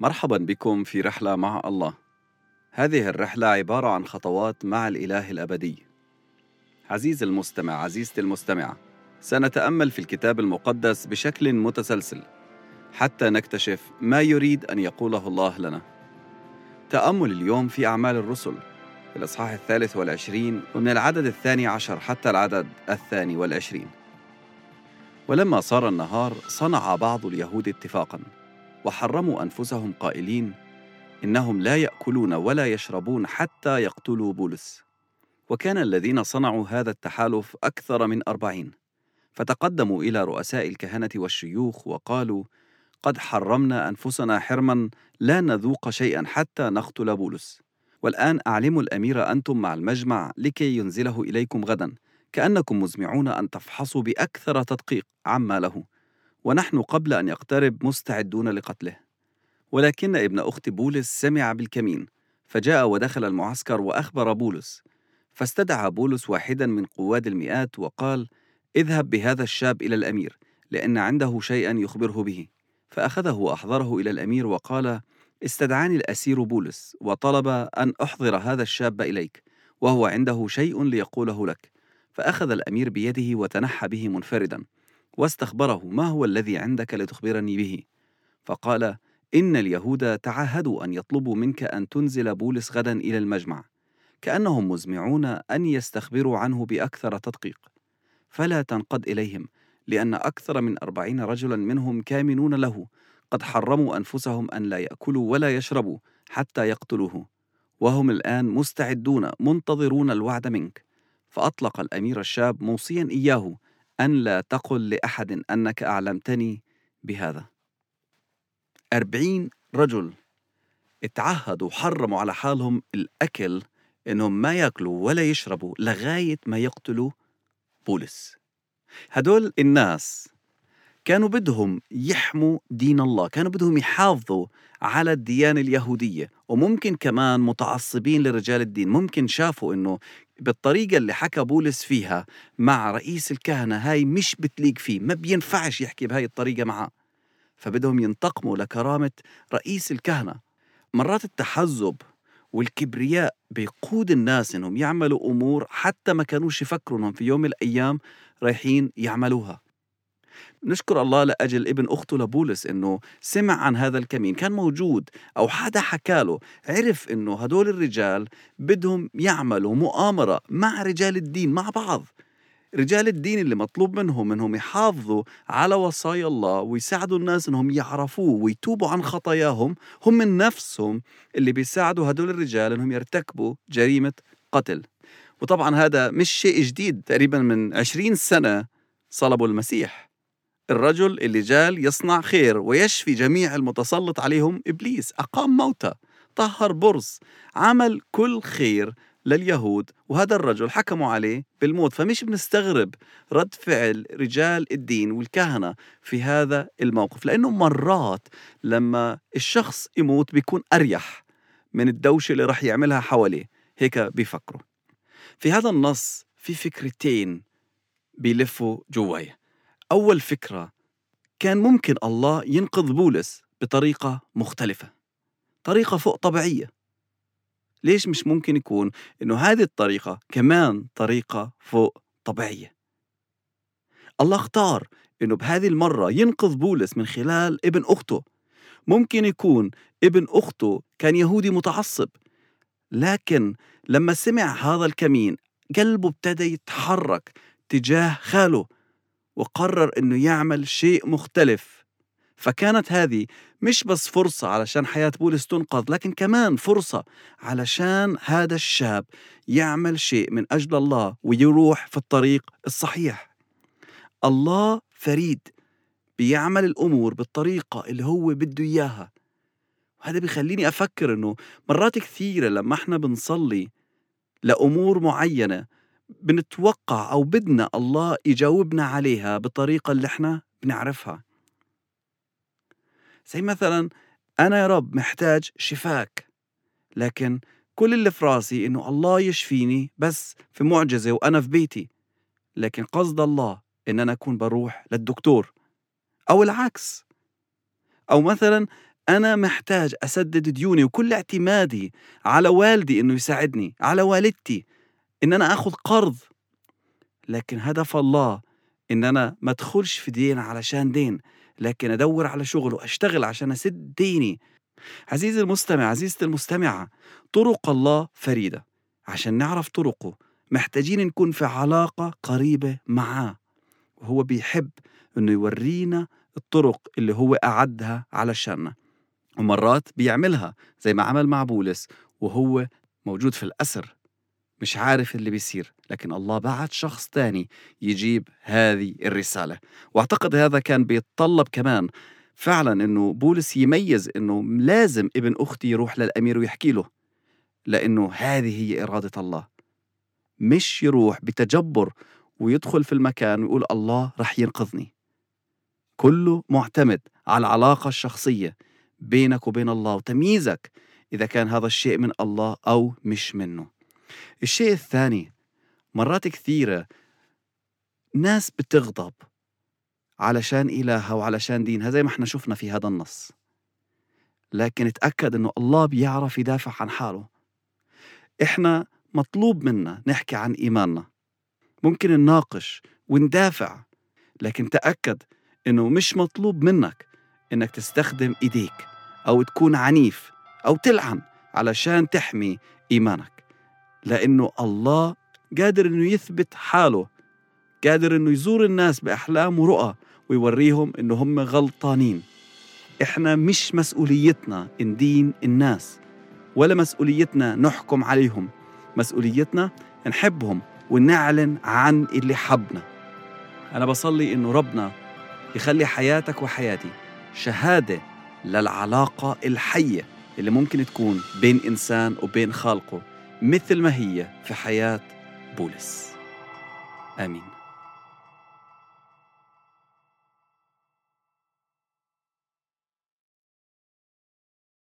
مرحبا بكم في رحلة مع الله. هذه الرحلة عبارة عن خطوات مع الإله الأبدي. عزيز المستمع، عزيزتي المستمعة، سنتأمل في الكتاب المقدس بشكل متسلسل حتى نكتشف ما يريد أن يقوله الله لنا. تأمل اليوم في أعمال الرسل الإصحاح الثالث والعشرين ومن العدد الثاني عشر حتى العدد الثاني والعشرين. ولما صار النهار صنع بعض اليهود اتفاقا وحرموا أنفسهم قائلين إنهم لا يأكلون ولا يشربون حتى يقتلوا بولس. وكان الذين صنعوا هذا التحالف أكثر من أربعين. فتقدموا إلى رؤساء الكهنة والشيوخ وقالوا قد حرمنا أنفسنا حرما لا نذوق شيئا حتى نقتل بولس. والآن أعلموا الأمير أنتم مع المجمع لكي ينزله إليكم غدا. كأنكم مزمعون أن تفحصوا بأكثر تدقيق عما له. ونحن قبل أن يقترب مستعدون لقتله. ولكن ابن أخت بولس سمع بالكمين فجاء ودخل المعسكر وأخبر بولس. فاستدعى بولس واحدا من قواد المئات وقال اذهب بهذا الشاب إلى الأمير لأن عنده شيئا يخبره به. فأخذه وأحضره إلى الأمير وقال استدعاني الأسير بولس وطلب أن أحضر هذا الشاب إليك وهو عنده شيء ليقوله لك. فأخذ الأمير بيده وتنحى به منفردا. واستخبره ما هو الذي عندك لتخبرني به؟ فقال إن اليهود تعهدوا أن يطلبوا منك أن تنزل بولس غدا إلى المجمع كأنهم مزمعون أن يستخبروا عنه بأكثر تدقيق. فلا تنقد إليهم لأن أكثر من أربعين رجلا منهم كامنون له قد حرموا أنفسهم أن لا يأكلوا ولا يشربوا حتى يقتلوه. وهم الآن مستعدون منتظرون الوعد منك. فأطلق الأمير الشاب موصيا إياه أن لا تقل لأحد أنك أعلمتني بهذا. أربعين رجل اتعهدوا حرموا على حالهم الأكل إنهم ما يأكلوا ولا يشربوا لغاية ما يقتلوا بولس. هدول الناس كانوا بدهم يحموا دين الله كانوا بدهم يحافظوا على الديانة اليهودية. وممكن كمان متعصبين لرجال الدين. ممكن شافوا إنه بالطريقة اللي حكى بولس فيها مع رئيس الكهنة هاي مش بتليق فيه ما بينفعش يحكي بهاي الطريقة معاه. فبدهم ينتقموا لكرامة رئيس الكهنة. مرات التحزب والكبرياء بيقود الناس إنهم يعملوا أمور حتى ما كانوش يفكروا إنهم في يوم من الأيام رايحين يعملوها. نشكر الله لأجل ابن أخته لبولس إنه سمع عن هذا الكمين. كان موجود أو حدا حكاله عرف إنه هدول الرجال بدهم يعملوا مؤامرة مع رجال الدين مع بعض. رجال الدين اللي مطلوب منهم إنهم يحافظوا على وصايا الله ويساعدوا الناس إنهم يعرفوه ويتوبوا عن خطاياهم. هم من نفسهم اللي بيساعدوا هدول الرجال إنهم يرتكبوا جريمة قتل. وطبعا هذا مش شيء جديد. تقريبا من عشرين سنة صلبوا المسيح. الرجل اللي جال يصنع خير ويشفي جميع المتسلط عليهم إبليس أقام موتى طهر برص عمل كل خير لليهود وهذا الرجل حكموا عليه بالموت. فمش بنستغرب رد فعل رجال الدين والكهنة في هذا الموقف لأنه مرات لما الشخص يموت بيكون أريح من الدوشة اللي رح يعملها حواليه. هيك بيفكروا. في هذا النص في فكرتين بيلفوا جواي. أول فكرة كان ممكن الله ينقذ بولس بطريقة مختلفة طريقة فوق طبيعية. ليش مش ممكن يكون؟ إنه هذه الطريقة كمان طريقة فوق طبيعية. الله اختار إنه بهذه المرة ينقذ بولس من خلال ابن أخته. ممكن يكون ابن أخته كان يهودي متعصب لكن لما سمع هذا الكمين قلبه ابتدى يتحرك تجاه خاله. وقرر إنه يعمل شيء مختلف. فكانت هذه مش بس فرصة علشان حياة بولس تنقذ لكن كمان فرصة علشان هذا الشاب يعمل شيء من أجل الله ويروح في الطريق الصحيح. الله فريد بيعمل الأمور بالطريقة اللي هو بده إياها. وهذا بيخليني أفكر إنه مرات كثيرة لما إحنا بنصلي لأمور معينة بنتوقع أو بدنا الله يجاوبنا عليها بالطريقة اللي إحنا بنعرفها. زي مثلا أنا يا رب محتاج شفاك لكن كل اللي في راسي إنه الله يشفيني بس في معجزة وأنا في بيتي. لكن قصد الله إن أنا أكون بروح للدكتور. أو العكس. أو مثلا أنا محتاج أسدد ديوني وكل اعتمادي على والدي إنه يساعدني على والدتي. إن أنا أخذ قرض. لكن هدف الله إن أنا ما أدخلش في دين علشان دين لكن أدور على شغل وأشتغل عشان أسد ديني. عزيزي المستمع عزيزتي المستمعة طرق الله فريدة. عشان نعرف طرقه محتاجين نكون في علاقة قريبة معاه. وهو بيحب إنه يورينا الطرق اللي هو أعدها علشاننا. ومرات بيعملها زي ما عمل مع بولس وهو موجود في الأسر. مش عارف اللي بيصير لكن الله بعت شخص تاني يجيب هذه الرسالة. وأعتقد هذا كان بيتطلب كمان فعلا إنه بولس يميز إنه لازم ابن أختي يروح للأمير ويحكي له لأنه هذه هي إرادة الله. مش يروح بتجبر ويدخل في المكان ويقول الله رح ينقذني. كله معتمد على العلاقة الشخصية بينك وبين الله وتمييزك إذا كان هذا الشيء من الله أو مش منه. الشيء الثاني مرات كثيرة ناس بتغضب علشان إلهها وعلشان دينها زي ما إحنا شفنا في هذا النص. لكن اتأكد أنه الله بيعرف يدافع عن حاله. إحنا مطلوب منا نحكي عن إيماننا. ممكن نناقش وندافع لكن تأكد أنه مش مطلوب منك أنك تستخدم إيديك أو تكون عنيف أو تلعن علشان تحمي إيمانك. لأنه الله قادر أنه يثبت حاله قادر أنه يزور الناس بأحلام ورؤى ويوريهم إنه هم غلطانين. إحنا مش مسؤوليتنا ندين الناس ولا مسؤوليتنا نحكم عليهم. مسؤوليتنا نحبهم ونعلن عن اللي حبنا. أنا بصلي إنه ربنا يخلي حياتك وحياتي شهادة للعلاقة الحية اللي ممكن تكون بين إنسان وبين خالقه. مثل ما هي في حياة بولس. آمين.